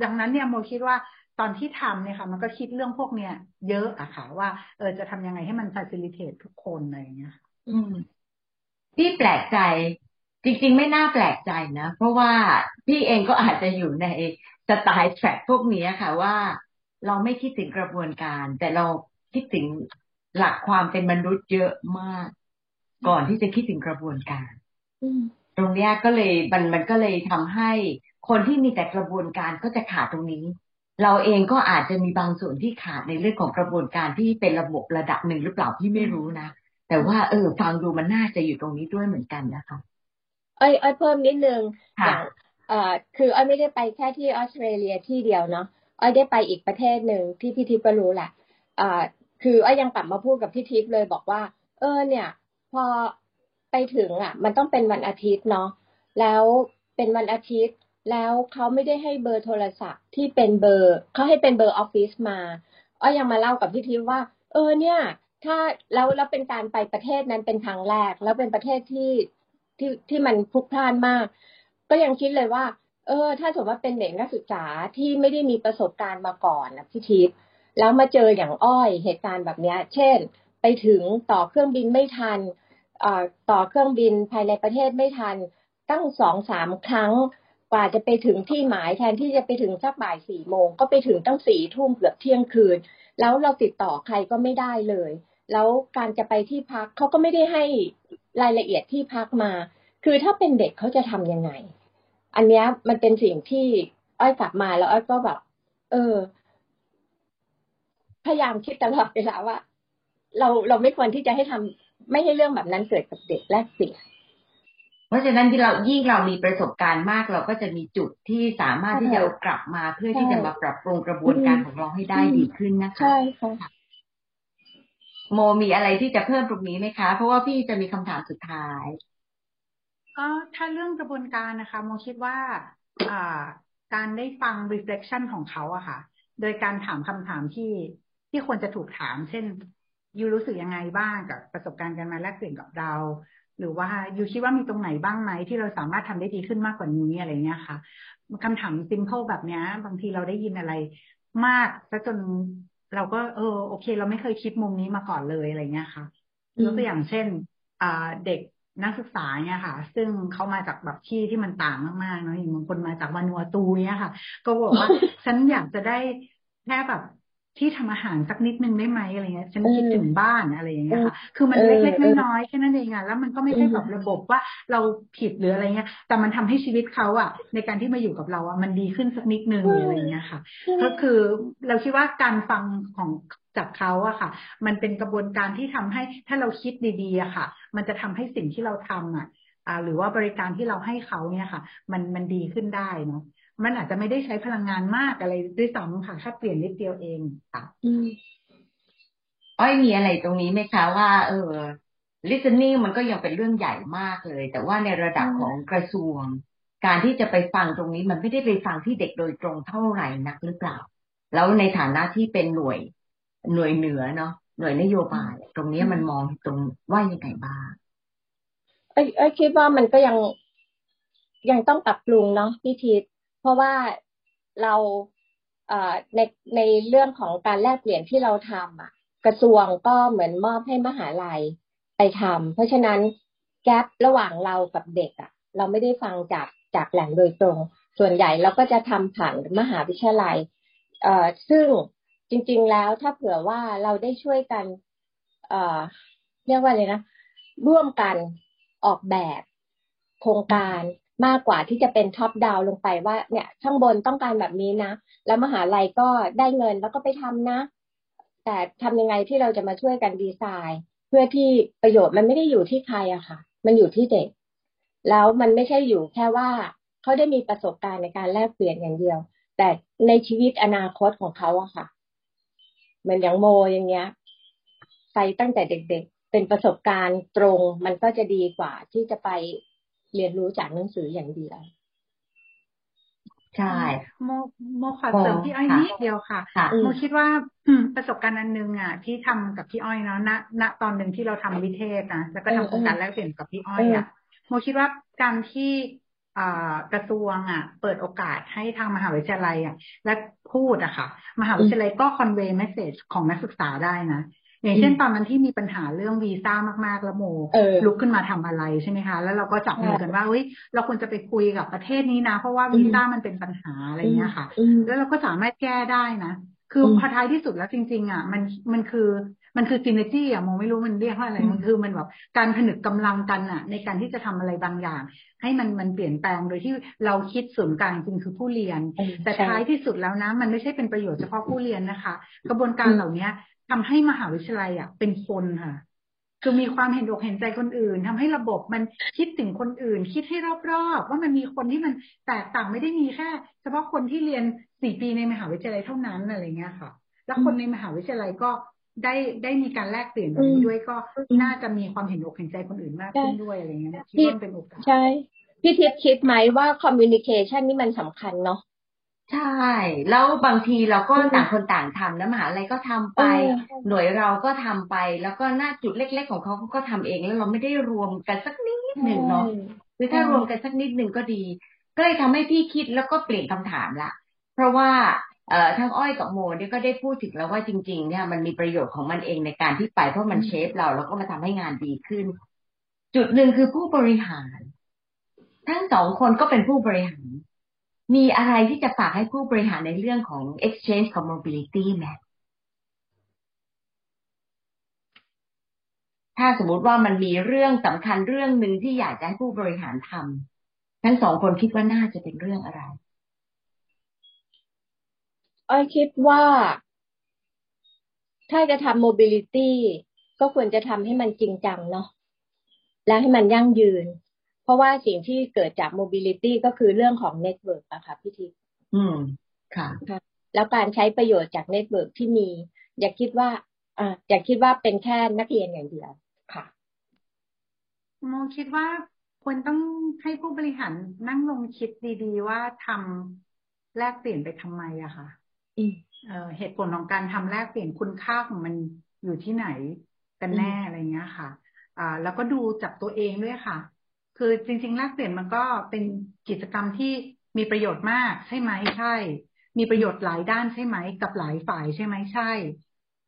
ดังนั้นเนี่ยโมคิดว่าตอนที่ทำเนี่ยค่ะมันก็คิดเรื่องพวกเนี้ยเยอะอะค่ะ ว่าเออจะทำยังไงให้มันฟ a c i l i t a t e ทุกคนอะไรอย่างเงี้ยอืมพี่แปลกใจจริง ๆ ไม่น่าแปลกใจนะ เพราะว่าพี่เองก็อาจจะอยู่ในสไตล์แทร็กพวกนี้ค่ะว่าเราไม่คิดถึงกระบวนการ แต่เราคิดถึงหลักความเป็นมนุษย์เยอะมาก ก่อนที่จะคิดถึงกระบวนการ ตรงนี้ก็เลยมันมันก็เลยทำให้คนที่มีแต่กระบวนการก็จะขาดตรงนี้ เราเองก็อาจจะมีบางส่วนที่ขาดในเรื่องของกระบวนการที่เป็นระบบระดับหนึ่งหรือเปล่าพี่ไม่รู้นะแต่ว่าเออฟังดูมันน่าจะอยู่ตรงนี้ด้วยเหมือนกันนะคะเอ้ยอ้อยเพิ่มนิดนึงอย่างเอ่อคืออ้อยไม่ได้ไปแค่ที่ออสเตรเลียที่เดียวเนาะอ้อยได้ไปอีกประเทศหนึ่งที่พี่ทิพย์ก็รู้แหละอ่าคืออ้อยยังกลับมาพูดกับพี่ทิพย์เลยบอกว่า เออเนี่ย พอ ไปถึงอะ มันต้องเป็นวันอาทิตย์เนาะแล้วเป็นวันอาทิตย์ แล้วเขาไม่ได้ให้เบอร์โทรศัพท์ที่เป็นเบอร์เขาให้เป็นเบอร์ออฟฟิศมาอ้อยังมาเล่ากับพี่ทิพย์ว่า เออเนี่ย ถ้าแล้วแล้วเป็นการไปประเทศนั้นเป็นครั้งแรก แล้วเป็นประเทศที่ที่ที่มันพลุกพล่านมาก ก็ยังคิดเลยว่า เออ ถ้าสมมติว่าเป็นเด็กนักศึกษาที่ไม่ได้มีประสบการณ์มาก่อนนะพี่ทิพย์แล้วมาเจออย่างอ้อยเหตุการณ์แบบนี้เช่น ไปถึงต่อเครื่องบินไม่ทัน ต่อเครื่องบินภายในประเทศไม่ทัน ตั้งสองสามครั้ง กว่าจะไปถึงที่หมายแทนที่จะไปถึงสักบ่ายสี่โมง ก็ไปถึงตั้งสี่ทุ่มเกือบเที่ยงคืน แล้วเราติดต่อใครก็ไม่ได้เลย แล้วการจะไปที่พักเขาก็ไม่ได้ให้รายละเอียดที่พักมา คือถ้าเป็นเด็กเขาจะทํำยังไง อันนี้มันเป็นสิ่งที่อ้อยกลับมาแล้วอ้อยก็แบบ เออ พยายามคิดตลอดเวลาว่า เราเราไม่ควรที่จะให้ทำ ไม่ให้เรื่องแบบนั้นเกิดกับเด็กแรกเปลี่ยนเพราะฉะนั้นที่เรายิ่งเรามีประสบการณ์มากเราก็จะมีจุดที่สามารถที่จะกลับมาเพื่อที่จะมาปรับปรุงกระบวนการของเราให้ได้ดีขึ้นนะคะใช่ค่ะโมมีอะไรที่จะเพิ่มตรงนี้ไหมคะ เพราะว่าพี่จะมีคำถามสุดท้าย ก็ถ้าเรื่องกระบวนการนะคะ โมคิดว่าอ่าการได้ฟัง reflection ของเขาอะค่ะ โดยการถามคำถามที่ที่ควรจะถูกถาม เช่น ยูรู้สึกยังไงบ้างกับประสบการณ์การมาแลกเปลี่ยนกับเรา หรือว่ายูคิดว่ามีตรงไหนบ้างไหมที่เราสามารถทำได้ดีขึ้นมากกว่านี้อะไรเงี้ยค่ะคำถามซิมเพิลแบบนี้บางทีเราได้ยินอะไรมากซะจนเราก็เออโอเค เราไม่เคยคิดมุมนี้มาก่อนเลยอะไรเงี้ยค่ะยกตัวอย่างเช่นอ่าเด็กนักศึกษาเนี่ยค่ะ ซึ่งเขามาจากแบบที่ที่มันต่างมากๆเนาะอย่างบางคนมาจากวานัวตูเนี่ยค่ะ ก็บอกว่าฉันอยากจะได้แค่แบบ ที่ทำอาหารสักนิดนึงได้ไหมอะไรเงี้ยฉันคิดถึงบ้านอะไรอย่างเงี้ยค่ะคือมันเล็กๆน้อยๆแค่นั้นเองอะแล้วมันก็ไม่ใช่แบบระบบว่าเราผิดหรืออะไรเงี้ย แต่มันทำให้ชีวิตเขาอะในการที่มาอยู่กับเราอะมันดีขึ้นสักนิดนึงอะไรเงี้ยค่ะ ก็คือเราคิดว่าการฟังของจากเขาอะค่ะ มันเป็นกระบวนการที่ทำให้ถ้าเราคิดดีๆอะค่ะ มันจะทำให้สิ่งที่เราทำอะอ่าหรือว่าบริการที่เราให้เขาเนี่ยค่ะ มันมันดีขึ้นได้เนาะ มันอาจจะไม่ได้ใช้พลังงานมากอะไรด้วยซ้ำค่ะแค่เปลี่ยนนิดเดียวเองค่ะอ้อยมีอะไรตรงนี้ไหมคะว่า เออ listening มันก็ยังเป็นเรื่องใหญ่มากเลย แต่ว่าในระดับของกระทรวง การที่จะไปฟังตรงนี้ มันไม่ได้ไปฟังที่เด็กโดยตรงเท่าไหร่นักหรือเปล่า แล้วในฐานะที่เป็นหน่วยหน่วยเหนือเนาะหน่วยนโยบาย ตรงนี้มันมองตรงว่ายังไงบ้างไอ้ไอ้คิดว่ามันก็ยังยังต้องปรับปรุงเนาะพี่ทิศเพ ราะว่าเราในในเรื่องของการแลกเปลี่ยนที่เราทำอะ กระทรวงก็เหมือนมอบให้มหาลัยไปทำเพราะฉะนั้นแกลระหว่างเรากับเด็กอะ เราไม่ได้ฟังจากจากแหล่งโดยตรง ส่วนใหญ่เราก็จะทำผ่านมหาวิทยาลัยเอ่อซึ่งจริง ๆ แล้วถ้าเผื่อว่าเราได้ช่วยกัน เอ่อ เรียกว่าอะไรนะ ร่วมกันออกแบบโครงการ มากกว่าที่จะเป็นท็อปดาวลงไปว่าเนี่ยข้างบนต้องการแบบนี้นะ แล้วมหาลัยก็ได้เงินแล้วก็ไปทำนะ แต่ทำยังไงที่เราจะมาช่วยกันดีไซน์ เพื่อที่ประโยชน์มันไม่ได้อยู่ที่ใครอะค่ะ มันอยู่ที่เด็ก แล้วมันไม่ใช่อยู่แค่ว่าเขาได้มีประสบการณ์ในการแลกเปลี่ยนอย่างเดียว แต่ในชีวิตอนาคตของเขาอะค่ะเหมือนอย่างโมอย่างเงี้ยไปตั้งแต่เด็ก ๆ เป็นประสบการณ์ตรงมันก็จะดีกว่าที่จะไป เรียนรู้จากหนังสืออย่างเดียวใช่โมโมขอเสริมพี่อ้อยนิดเดียวค่ะโมคิดว่าประสบการณ์อันนึงอะที่ทำกับพี่อ้อยเนาะณณตอนหนึ่งที่เราทำวิเทศนะแล้วก็ทำโครงการแลกเปลี่ยนกับพี่อ้อยอะโมคิดว่าการที่กระทรวงอะ เปิดโอกาสให้ทางมหาวิทยาลัยอะ และพูดอะค่ะ มหาวิทยาลัยก็ convey message ของนักศึกษาได้นะ อย่างเช่นตอนนั้นที่มีปัญหาเรื่องวีซ่ามากๆแล้วโมลุกขึ้นมาทำอะไรใช่ไหมคะ แล้วเราก็จับมือกันว่าเฮ้ยเราควรจะไปคุยกับประเทศนี้นะ เพราะว่าวีซ่ามันเป็นปัญหาอะไรเงี้ยค่ะ แล้วเราก็สามารถแก้ได้นะ คือพอท้ายที่สุดแล้วจริง ๆ อะ มันมันคือมันคือซินเนจี้อะโมไม่รู้มันเรียกว่าอะไร มันคือมันแบบการผนึกกำลังกันอะ ในการที่จะทำอะไรบางอย่าง ให้มันมันเปลี่ยนแปลงโดยที่เราคิดส่วนกลางจริงคือผู้เรียน แต่ท้ายที่สุดแล้วนะ มันไม่ใช่เป็นประโยชน์เฉพาะผู้เรียนนะคะ กระบวนการเหล่านี้ ทำให้มหาวิทยาลัยอะเป็นคนค่ะ คือมีความเห็นอกเห็นใจคนอื่นทำให้ระบบมันคิดถึงคนอื่น คิดให้รอบๆ ว่ามันมีคนที่มันแตกต่างไม่ได้มีแค่ เฉพาะคนที่เรียนสี่ปีในมหาวิทยาลัยเท่านั้นอะไรเงี้ยค่ะ แล้วคนในมหาวิทยาลัยก็ได้ได้มีการแลกเปลี่ยนแบบนี้ด้วยก็น่าจะมีความเห็นอกเห็นใจคนอื่นมากขึ้นด้วยอะไรเงี้ยคิดว่าเป็นโอกาสใช่พี่ทิพย์คิดไหมว่าคอมมิวนิเคชันนี่มันสำคัญเนาะ ใช่ แล้วบางทีเราก็ต่างคนต่างทำนะมหาลัยก็ทำไป หน่วยเราก็ทำไป แล้วก็หน้าจุดเล็ก ๆ ของเขาก็ทำเองแล้วเราไม่ได้รวมกันสักนิดหนึ่งเนาะคือถ้ารวมกันสักนิดหนึ่งก็ดี ก็เลยทำให้พี่คิดแล้วก็เปลี่ยนคำถามละเพราะว่าเอ่อทั้งอ้อยกับโมเนี่ยก็ได้พูดถึงแล้วว่าจริง ๆ เนี่ยมันมีประโยชน์ของมันเองในการที่ไปเพราะมันเชฟเราแล้วก็มาทำให้งานดีขึ้น จุดหนึ่งคือผู้บริหาร ทั้งสองคนก็เป็นผู้บริหาร มีอะไรที่จะฝากให้ผู้บริหารในเรื่องของ exchange กับ mobility ไหมถ้าสมมติว่ามันมีเรื่องสำคัญเรื่องหนึ่งที่อยากจะให้ผู้บริหารทำทั้งสองคนคิดว่าน่าจะเป็นเรื่องอะไรอ้อยคิดว่า ถ้าจะทำ mobility ก็ควรจะทำให้มันจริงจังเนาะและให้มันยั่งยืน เพราะว่าสิ่งที่เกิดจาก mobility ก็คือเรื่องของ network อะค่ะพี่ทิพย์อืมค่ะ แล้วการใช้ประโยชน์จาก network ที่มี อย่าคิดว่าอ่าอย่าคิดว่าเป็นแค่นักเรียนอย่างเดียวค่ะโมคิดว่าควรต้องให้ผู้บริหารนั่งลงคิดดีๆ ว่าทำแลกเปลี่ยนไปทำไมอะค่ะอืมเหตุผลของการทำแลกเปลี่ยนคุณค่าของมันอยู่ที่ไหนกันแน่อะไรเงี้ยค่ะ อ่า แล้วก็ดูจากตัวเองด้วยค่ะ คือจริงๆแลกเปลี่ยนมันก็เป็นกิจกรรมที่มีประโยชน์มากใช่ไหมใช่ มีประโยชน์หลายด้านใช่ไหม กับหลายฝ่ายใช่ไหมใช่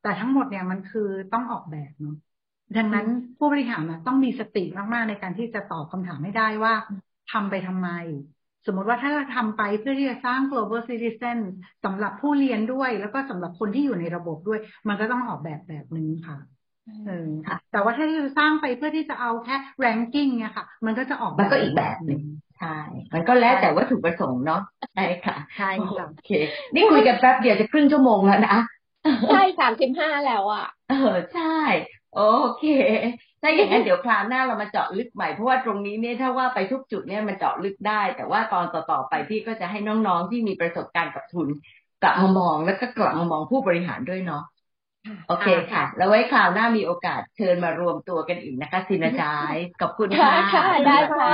แต่ทั้งหมดเนี่ยมันคือต้องออกแบบเนาะดังนั้นผู้บริหารนะต้องมีสติมากๆในการที่จะตอบคำถามให้ได้ว่าทำไปทำไม สมมติว่าถ้าทำไปเพื่อที่จะสร้าง global citizen สำหรับผู้เรียนด้วย แล้วก็สำหรับคนที่อยู่ในระบบด้วย มันก็ต้องออกแบบแบบนึงค่ะเออ แต่ว่าถ้าจะสร้างไปเพื่อที่จะเอาแค่ ranking เนี่ยค่ะ มันก็จะออกมันก็อีกแบบหนึ่งใช่ มันก็แล้วแต่วัตถุประสงค์เนาะใช่ค่ะใช่ค่ะโอเค นี่คุยกันแป๊บเดียวจะครึ่งชั่วโมงแล้วนะใช่สามสิบห้าแล้วอะ เออใช่ โอเคถ้าอย่างนั้นเดี๋ยวคราวหน้าเรามาเจาะลึกใหม่เพราะว่าตรงนี้เนี่ยถ้าว่าไปทุกจุดเนี่ยมันเจาะลึกได้ แต่ว่าตอนต่อๆไปพี่ก็จะให้น้องๆที่มีประสบการณ์กับทุนกลับมามองแล้วก็กลับมามองผู้บริหารด้วยเนาะ โอเคค่ะ แล้วไว้คราวหน้ามีโอกาสเชิญมารวมตัวกันอีกนะคะสินาจายขอบคุณค่ะได้ค่ะ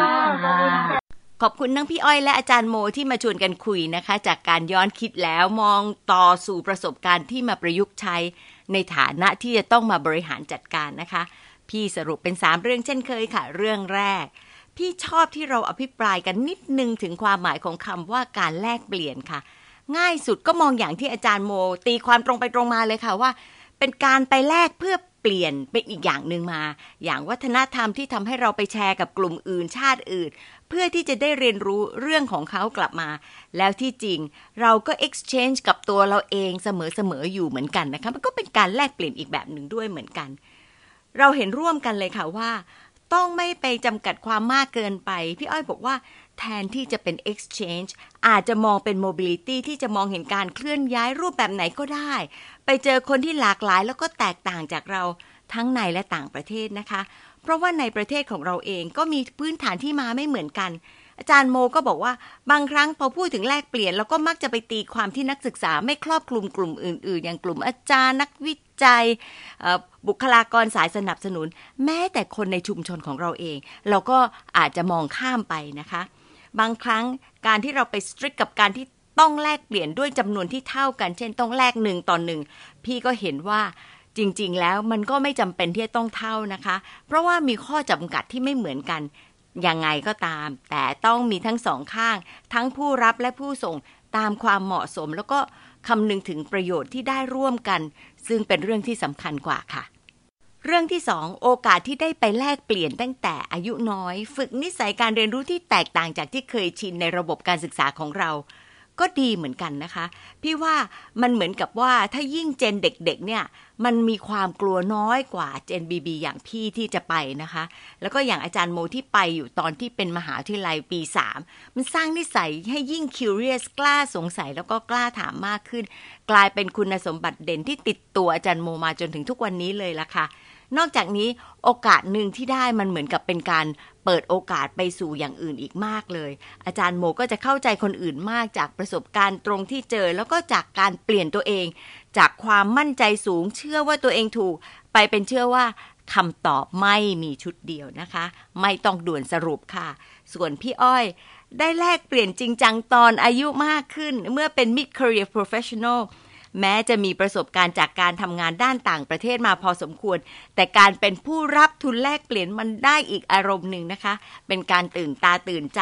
ขอบคุณทั้งพี่อ้อยและอาจารย์โมที่มาชวนกันคุยนะคะ จากการย้อนคิดแล้วมองต่อสู่ประสบการณ์ที่มาประยุกต์ใช้ ในฐานะที่จะต้องมาบริหารจัดการนะคะ พี่สรุปเป็น 3 เรื่องเช่นเคยค่ะ เรื่องแรก พี่ชอบที่เราอภิปรายกันนิดนึงถึงความหมายของคำว่าการแลกเปลี่ยนค่ะ ง่ายสุดก็มองอย่างที่อาจารย์โม ตีความตรงไปตรงมาเลยค่ะว่า เป็นการไปแลกเพื่อเปลี่ยนเป็นอีกอย่างหนึ่งมา อย่างวัฒนธรรมที่ทำให้เราไปแชร์กับกลุ่มอื่นชาติอื่น เพื่อที่จะได้เรียนรู้เรื่องของเขากลับมา แล้วที่จริงเราก็ exchange กับตัวเราเองเสมอๆอยู่เหมือนกันนะคะมันก็เป็นการแลกเปลี่ยนอีกแบบหนึ่งด้วยเหมือนกัน เราเห็นร่วมกันเลยค่ะว่า ต้องไม่ไปจำกัดความมากเกินไป พี่อ้อยบอกว่า แทนที่จะเป็น exchange อาจจะมองเป็น mobility ที่จะมองเห็นการเคลื่อนย้ายรูปแบบไหนก็ได้ ไปเจอคนที่หลากหลายแล้วก็แตกต่างจากเราทั้งในและต่างประเทศนะคะ เพราะว่าในประเทศของเราเองก็มีพื้นฐานที่มาไม่เหมือนกัน อาจารย์โมก็บอกว่าบางครั้งพอพูดถึงแลกเปลี่ยนเราก็มักจะไปตีความที่นักศึกษาไม่ครอบคลุมกลุ่มอื่น ๆ อย่างกลุ่มอาจารย์นักวิจัยบุคลากรสายสนับสนุน แม้แต่คนในชุมชนของเราเอง เราก็อาจจะมองข้ามไปนะคะ บางครั้งการที่เราไปสตริกกับการที่ต้องแลกเปลี่ยนด้วยจำนวนที่เท่ากัน เช่นต้องแลกหนึ่งต่อหนึ่งพี่ก็เห็นว่าจริง ๆ แล้วมันก็ไม่จำเป็นที่จะต้องเท่านะคะ เพราะว่ามีข้อจำกัดที่ไม่เหมือนกันยังไงก็ตาม แต่ต้องมีทั้งสองข้าง ทั้งผู้รับและผู้ส่งตามความเหมาะสม แล้วก็คำนึงถึงประโยชน์ที่ได้ร่วมกัน ซึ่งเป็นเรื่องที่สำคัญกว่าค่ะ เรื่องที่สองโอกาสที่ได้ไปแลกเปลี่ยนตั้งแต่อายุน้อย ฝึกนิสัยการเรียนรู้ที่แตกต่างจากที่เคยชินในระบบการศึกษาของเรา ก็ดีเหมือนกันนะคะ พี่ว่ามันเหมือนกับว่าถ้ายิ่งเจนเด็กๆ เนี่ย มันมีความกลัวน้อยกว่าเจนบีบีอย่างพี่ที่จะไปนะคะ แล้วก็อย่างอาจารย์โมที่ไปอยู่ตอนที่เป็นมหาวิทยาลัยปีสามมันสร้างนิสัยให้ยิ่ง curious กล้าสงสัยแล้วก็กล้าถามมากขึ้น กลายเป็นคุณสมบัติเด่นที่ติดตัวอาจารย์โมมาจนถึงทุกวันนี้เลยละค่ะ นอกจากนี้โอกาสหนึ่งที่ได้มันเหมือนกับเป็นการเปิดโอกาสไปสู่อย่างอื่นอีกมากเลย อาจารย์โมก็จะเข้าใจคนอื่นมากจากประสบการณ์ตรงที่เจอ แล้วก็จากการเปลี่ยนตัวเอง จากความมั่นใจสูงเชื่อว่าตัวเองถูก ไปเป็นเชื่อว่าคำตอบไม่มีชุดเดียวนะคะ ไม่ต้องด่วนสรุปค่ะ ส่วนพี่อ้อยได้แลกเปลี่ยนจริงจังตอนอายุมากขึ้น เมื่อเป็น mid career professional แม้จะมีประสบการณ์จากการทำงานด้านต่างประเทศมาพอสมควร แต่การเป็นผู้รับทุนแลกเปลี่ยนมันได้อีกอารมณ์หนึ่งนะคะ เป็นการตื่นตาตื่นใจ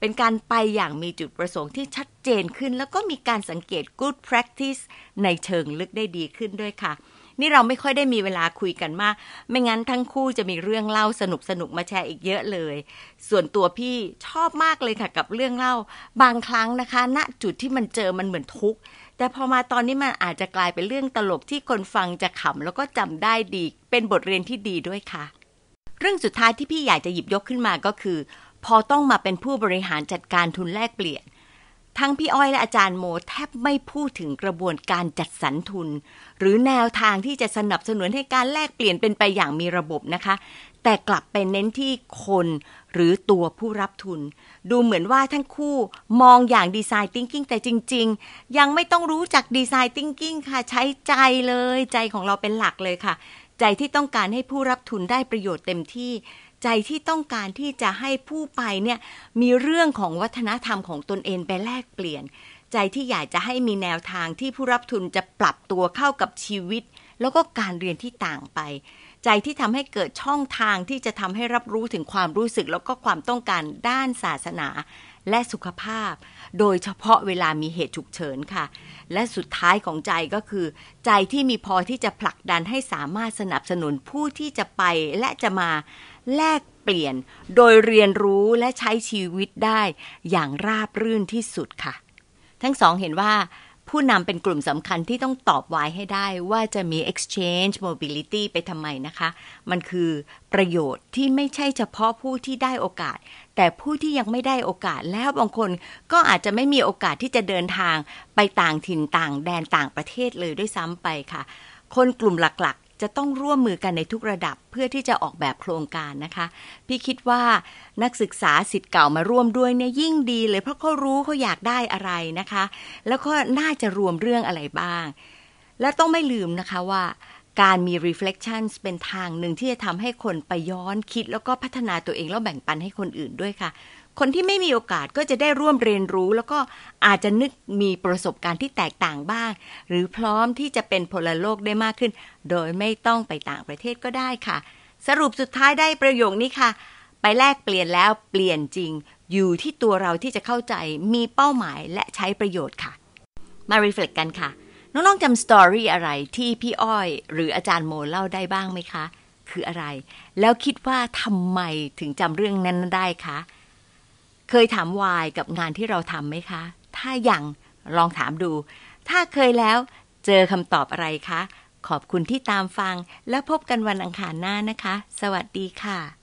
เป็นการไปอย่างมีจุดประสงค์ที่ชัดเจนขึ้น แล้วก็มีการสังเกต good practice ในเชิงลึกได้ดีขึ้นด้วยค่ะนี่เราไม่ค่อยได้มีเวลาคุยกันมาก ไม่งั้นทั้งคู่จะมีเรื่องเล่าสนุกสนุกมาแชร์อีกเยอะเลย ส่วนตัวพี่ชอบมากเลยค่ะกับเรื่องเล่า บางครั้งนะคะ ณ จุดที่มันเจอมันเหมือนทุกข์ แต่พอมาตอนนี้มันอาจจะกลายเป็นเรื่องตลกที่คนฟังจะขำแล้วก็จำได้ดี เป็นบทเรียนที่ดีด้วยค่ะ เรื่องสุดท้ายที่พี่อยากจะหยิบยกขึ้นมาก็คือ พอต้องมาเป็นผู้บริหารจัดการทุนแลกเปลี่ยน ทั้งพี่อ้อยและอาจารย์โมแทบไม่พูดถึงกระบวนการจัดสรรทุน หรือแนวทางที่จะสนับสนุนให้การแลกเปลี่ยนเป็นไปอย่างมีระบบนะคะ แต่กลับไปเน้นที่คนหรือตัวผู้รับทุน ดูเหมือนว่าทั้งคู่มองอย่างดีไซน์ทิงกิ้งแต่จริง ๆ ยังไม่ต้องรู้จักดีไซน์ทิงกิ้งค่ะใช้ใจเลยใจของเราเป็นหลักเลยค่ะ ใจที่ต้องการให้ผู้รับทุนได้ประโยชน์เต็มที่ ใจที่ต้องการที่จะให้ผู้ไปเนี่ยมีเรื่องของวัฒนธรรมของตนเองไปแลกเปลี่ยน ใจที่อยากจะให้มีแนวทางที่ผู้รับทุนจะปรับตัวเข้ากับชีวิต แล้วก็การเรียนที่ต่างไป ใจที่ทำให้เกิดช่องทางที่จะทำให้รับรู้ถึงความรู้สึกแล้วก็ความต้องการด้านศาสนาและสุขภาพ โดยเฉพาะเวลามีเหตุฉุกเฉินค่ะ และสุดท้ายของใจก็คือ ใจที่มีพอที่จะผลักดันให้สามารถสนับสนุนผู้ที่จะไปและจะมาแลกเปลี่ยน โดยเรียนรู้และใช้ชีวิตได้อย่างราบรื่นที่สุดค่ะ ทั้งสองเห็นว่า ผู้นำเป็นกลุ่มสำคัญที่ต้องตอบไว้ให้ได้ว่าจะมี exchange mobility ไปทำไมนะคะ มันคือประโยชน์ที่ไม่ใช่เฉพาะผู้ที่ได้โอกาส แต่ผู้ที่ยังไม่ได้โอกาสแล้วบางคนก็อาจจะไม่มีโอกาสที่จะเดินทางไปต่างถิ่นต่างแดนต่างประเทศเลยด้วยซ้ำไปค่ะ คนกลุ่มหลัก จะต้องร่วมมือกันในทุกระดับเพื่อที่จะออกแบบโครงการนะคะ พี่คิดว่านักศึกษาสิทธิ์เก่ามาร่วมด้วยเนี่ยยิ่งดีเลยเพราะเขารู้เขาอยากได้อะไรนะคะ แล้วก็น่าจะรวมเรื่องอะไรบ้าง และต้องไม่ลืมนะคะว่าการมี reflections เป็นทางหนึ่งที่จะทำให้คนไปย้อนคิดแล้วก็พัฒนาตัวเองแล้วแบ่งปันให้คนอื่นด้วยค่ะ คนที่ไม่มีโอกาสก็จะได้ร่วมเรียนรู้ แล้วก็อาจจะนึกมีประสบการณ์ที่แตกต่างบ้าง หรือพร้อมที่จะเป็นพลโลกได้มากขึ้น โดยไม่ต้องไปต่างประเทศก็ได้ค่ะ สรุปสุดท้ายได้ประโยคนี้ค่ะ ไปแลกเปลี่ยนแล้วเปลี่ยนจริง อยู่ที่ตัวเราที่จะเข้าใจมีเป้าหมายและใช้ประโยชน์ค่ะ มา reflect กันค่ะ น้องๆจำ story อะไรที่พี่อ้อย หรืออาจารย์โมเล่าได้บ้างไหมคะ คืออะไร แล้วคิดว่าทำไมถึงจำเรื่องนั้นได้คะ เคยถามวายกับงานที่เราทำไหมคะ ถ้ายังลองถามดู ถ้าเคยแล้วเจอคำตอบอะไรคะ ขอบคุณที่ตามฟัง แล้วพบกันวันอังคารหน้านะคะ สวัสดีค่ะ